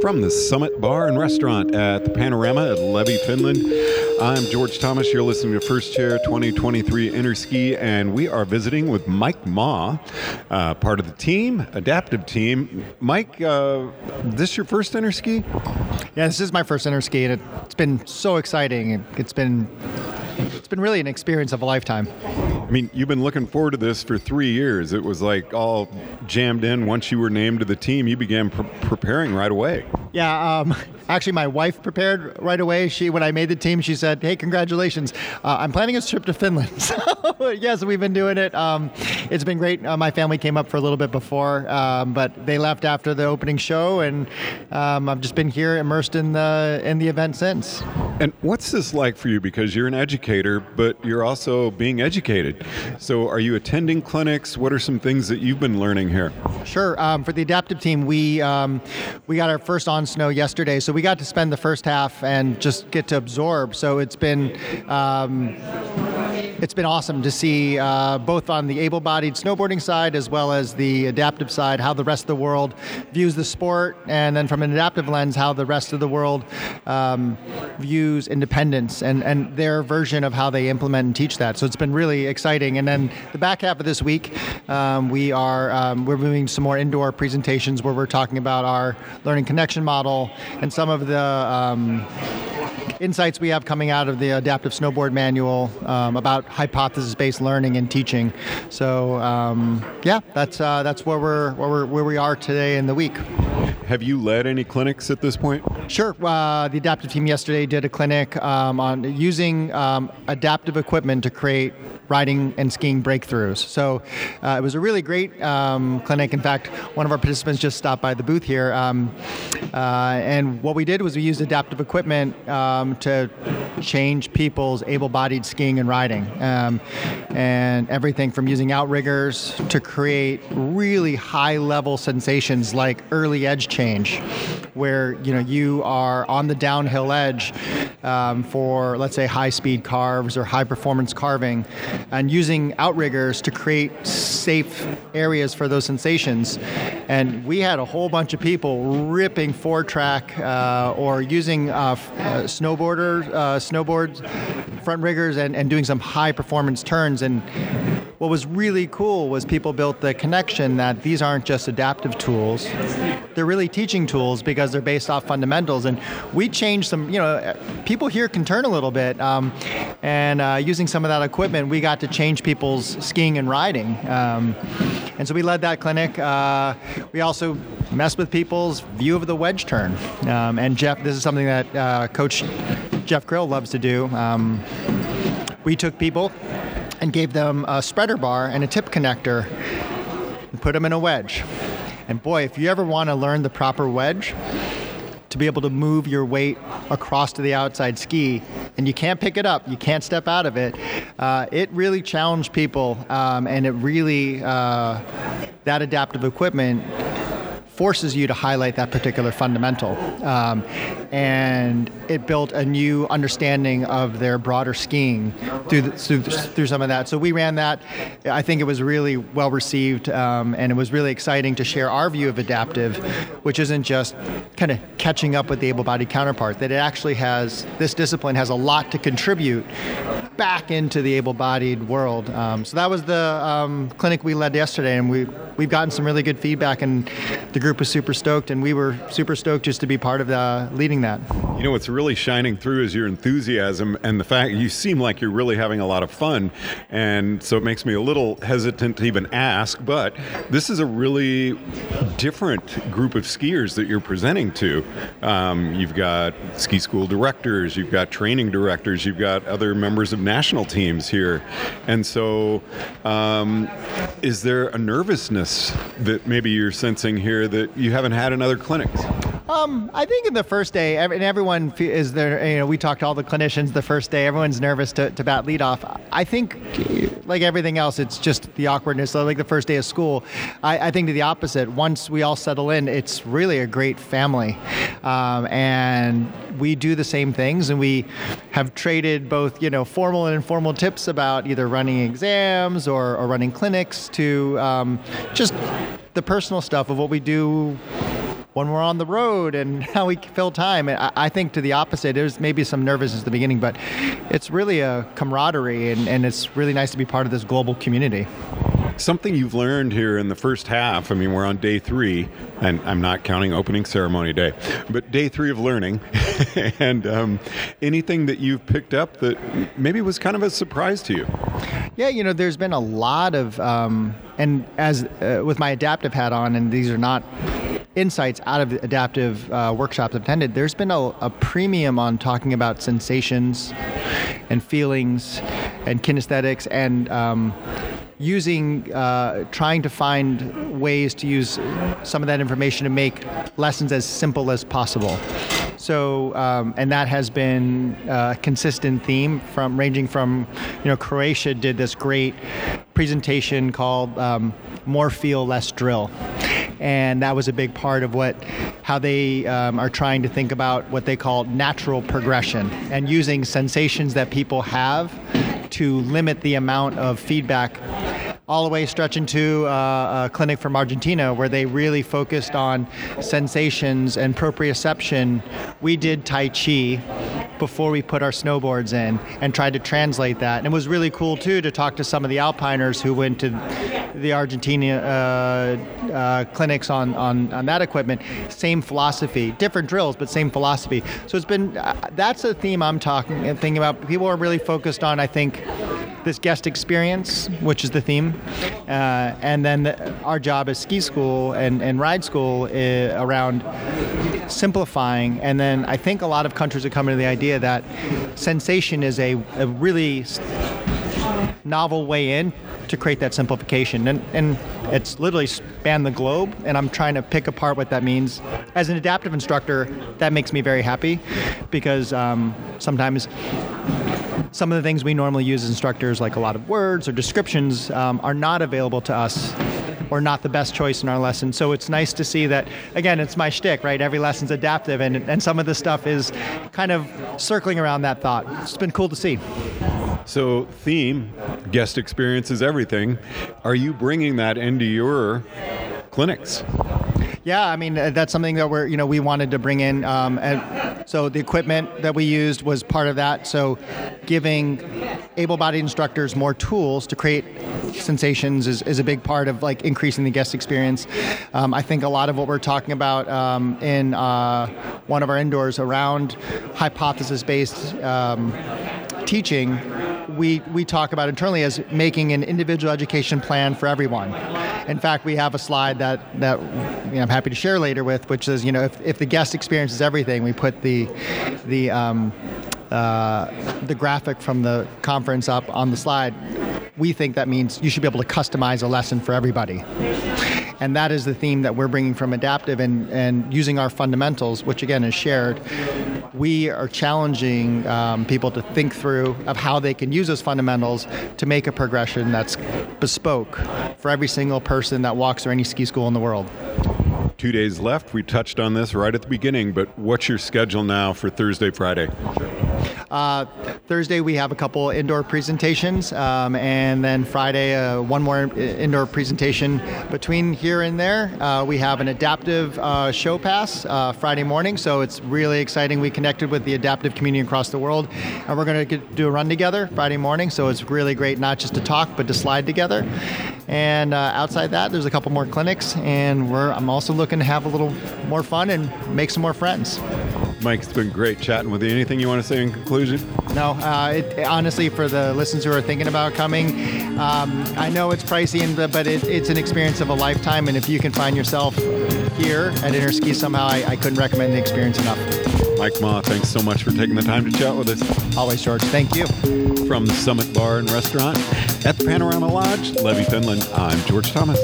from the Summit Bar and Restaurant at the Panorama at Levi, Finland. I'm George Thomas. You're listening to First Chair 2023 Interski, and we are visiting with Mike Ma, uh, part of the team, adaptive team. Mike, uh, this your first Interski? Yeah, this is my first Interski, and it's been so exciting. It's been it's been really an experience of a lifetime. I mean, you've been looking forward to this for three years. It was like all jammed in. Once you were named to the team, you began pre- preparing right away. Yeah, um, actually, my wife prepared right away. She, when I made the team, she said, "Hey, congratulations! Uh, I'm planning a trip to Finland." so yes, we've been doing it. Um, it's been great. Uh, my family came up for a little bit before, um, but they left after the opening show, and um, I've just been here immersed in the in the event since. And what's this like for you? Because you're an educator, but you're also being educated. So, are you attending clinics? What are some things that you've been learning here? Sure. Um, for the adaptive team, we um, we got our first on snow yesterday, so we got to spend the first half and just get to absorb. So it's been. Um, it's been awesome to see uh, both on the able-bodied snowboarding side as well as the adaptive side how the rest of the world views the sport, and then from an adaptive lens how the rest of the world um, views independence and, and their version of how they implement and teach that. So it's been really exciting. And then the back half of this week, um, we are um, we're moving some more indoor presentations where we're talking about our learning connection model and some of the um, insights we have coming out of the adaptive snowboard manual um, about hypothesis-based learning and teaching. So um, yeah, that's uh, that's where we're, where we're where we are today in the week. Have you led any clinics at this point? Sure. Uh, the adaptive team yesterday did a clinic um, on using um, adaptive equipment to create riding and skiing breakthroughs. So uh, it was a really great um, clinic. In fact, one of our participants just stopped by the booth here. Um, uh, and what we did was we used adaptive equipment um, to change people's able bodied skiing and riding. Um, and everything from using outriggers to create really high level sensations like early edge change, where you know you are on the downhill edge um, for let's say high speed carves or high performance carving, and using outriggers to create safe areas for those sensations. And we had a whole bunch of people ripping four track uh, or using uh, uh, snowboarder uh, snowboards, front riggers, and, and doing some high performance turns and what was really cool was people built the connection that these aren't just adaptive tools. They're really teaching tools because they're based off fundamentals. And we changed some you know people here can turn a little bit um, and uh, using some of that equipment we got to change people's skiing and riding. Um, and so we led that clinic. Uh, we also messed with people's view of the wedge turn. Um, and jeff this is something that uh, coach jeff Grill loves to do. Um, we took people and gave them a spreader bar and a tip connector and put them in a wedge. And boy, if you ever want to learn the proper wedge, to be able to move your weight across to the outside ski, and you can't pick it up, you can't step out of it, uh, it really challenged people, um, and it really, uh, that adaptive equipment forces you to highlight that particular fundamental. Um, and it built a new understanding of their broader skiing through, the, through, through some of that. So we ran that. I think it was really well received, um, and it was really exciting to share our view of adaptive, which isn't just kind of catching up with the able bodied counterpart, that it actually has, this discipline has a lot to contribute back into the able-bodied world. Um, so that was the um, clinic we led yesterday, and we we've gotten some really good feedback, and the group was super stoked, and we were super stoked just to be part of the, leading that. You know, what's really shining through is your enthusiasm and the fact you seem like you're really having a lot of fun, and so it makes me a little hesitant to even ask. But this is a really different group of skiers that you're presenting to. Um, you've got ski school directors, you've got training directors, you've got other members of national teams here. And so, um, is there a nervousness that maybe you're sensing here that you haven't had in other clinics? Um, I think in the first day, and everyone is there. You know, we talked to all the clinicians the first day. Everyone's nervous to, to bat leadoff. I think, like everything else, it's just the awkwardness. So like the first day of school, I, I, think to the opposite. Once we all settle in, it's really a great family, um, and we do the same things, and we have traded both you know formal and informal tips about either running exams or, or running clinics to um, just the personal stuff of what we do when we're on the road and how we fill time. I, I think to the opposite, there's maybe some nervousness at the beginning, but it's really a camaraderie and, and it's really nice to be part of this global community. Something you've learned here in the first half, I mean, we're on day three, and I'm not counting opening ceremony day, but day three of learning. and um, anything that you've picked up that maybe was kind of a surprise to you? Yeah, you know, there's been a lot of, um, and as uh, with my adaptive hat on, and these are not insights out of adaptive uh, workshops I've attended, there's been a, a, premium on talking about sensations and feelings and kinesthetics and um, using, uh, trying to find ways to use some of that information to make lessons as simple as possible. So, um, and that has been a consistent theme from ranging from, you know, Croatia did this great presentation called um, More Feel, Less Drill and that was a big part of what how they um, are trying to think about what they call natural progression and using sensations that people have to limit the amount of feedback all the way stretching to uh, a clinic from Argentina where they really focused on sensations and proprioception. We did Tai Chi before we put our snowboards in and tried to translate that. And it was really cool too to talk to some of the alpiners who went to the Argentina uh, uh, clinics on, on, on that equipment. Same philosophy, different drills, but same philosophy. So it's been, uh, that's a theme I'm talking and thinking about. People are really focused on, I think, this guest experience, which is the theme. Uh, and then the, our job as ski school and, and ride school uh, around simplifying. And then I think a lot of countries are coming to the idea that sensation is a, a really novel way in to create that simplification. And, and it's literally spanned the globe, and I'm trying to pick apart what that means. As an adaptive instructor, that makes me very happy because um, sometimes some of the things we normally use as instructors, like a lot of words or descriptions, um, are not available to us or not the best choice in our lesson. So it's nice to see that, again, it's my shtick, right? Every lesson's adaptive, and, and some of the stuff is kind of circling around that thought. It's been cool to see. So, theme, guest experience is everything. Are you bringing that into your clinics? Yeah, I mean uh, that's something that we're you know we wanted to bring in. Um, and so the equipment that we used was part of that. So giving able-bodied instructors more tools to create sensations is, is a big part of like increasing the guest experience. Um, I think a lot of what we're talking about um, in uh, one of our indoors around hypothesis-based um, teaching we, we talk about internally as making an individual education plan for everyone. In fact, we have a slide that, that you know, I'm happy to share later with, which is, you know, if, if the guest experience is everything, we put the, the, um, uh, the graphic from the conference up on the slide. We think that means you should be able to customize a lesson for everybody. And that is the theme that we're bringing from Adaptive and, and using our fundamentals, which again is shared. We are challenging um, people to think through of how they can use those fundamentals to make a progression that's bespoke for every single person that walks through any ski school in the world. Two days left. We touched on this right at the beginning, but what's your schedule now for Thursday, Friday? Uh, Thursday we have a couple indoor presentations, um, and then Friday uh, one more indoor presentation. Between here and there, uh, we have an adaptive uh, show pass uh, Friday morning, so it's really exciting. We connected with the adaptive community across the world, and we're going to do a run together Friday morning. So it's really great not just to talk, but to slide together. And outside that, there's a couple more clinics, and I'm also looking to have a little more fun and make some more friends. Mike, it's been great chatting with you. Anything you want to say in conclusion? No, uh, it, honestly, for the listeners who are thinking about coming, um, I know it's pricey, and, but it, it's an experience of a lifetime. And if you can find yourself here at Interski somehow, I, I couldn't recommend the experience enough. Mike Ma, thanks so much for taking the time to chat with us. Always, George. Thank you. From the Summit Bar and Restaurant at the Panorama Lodge, Levi, Finland, I'm George Thomas.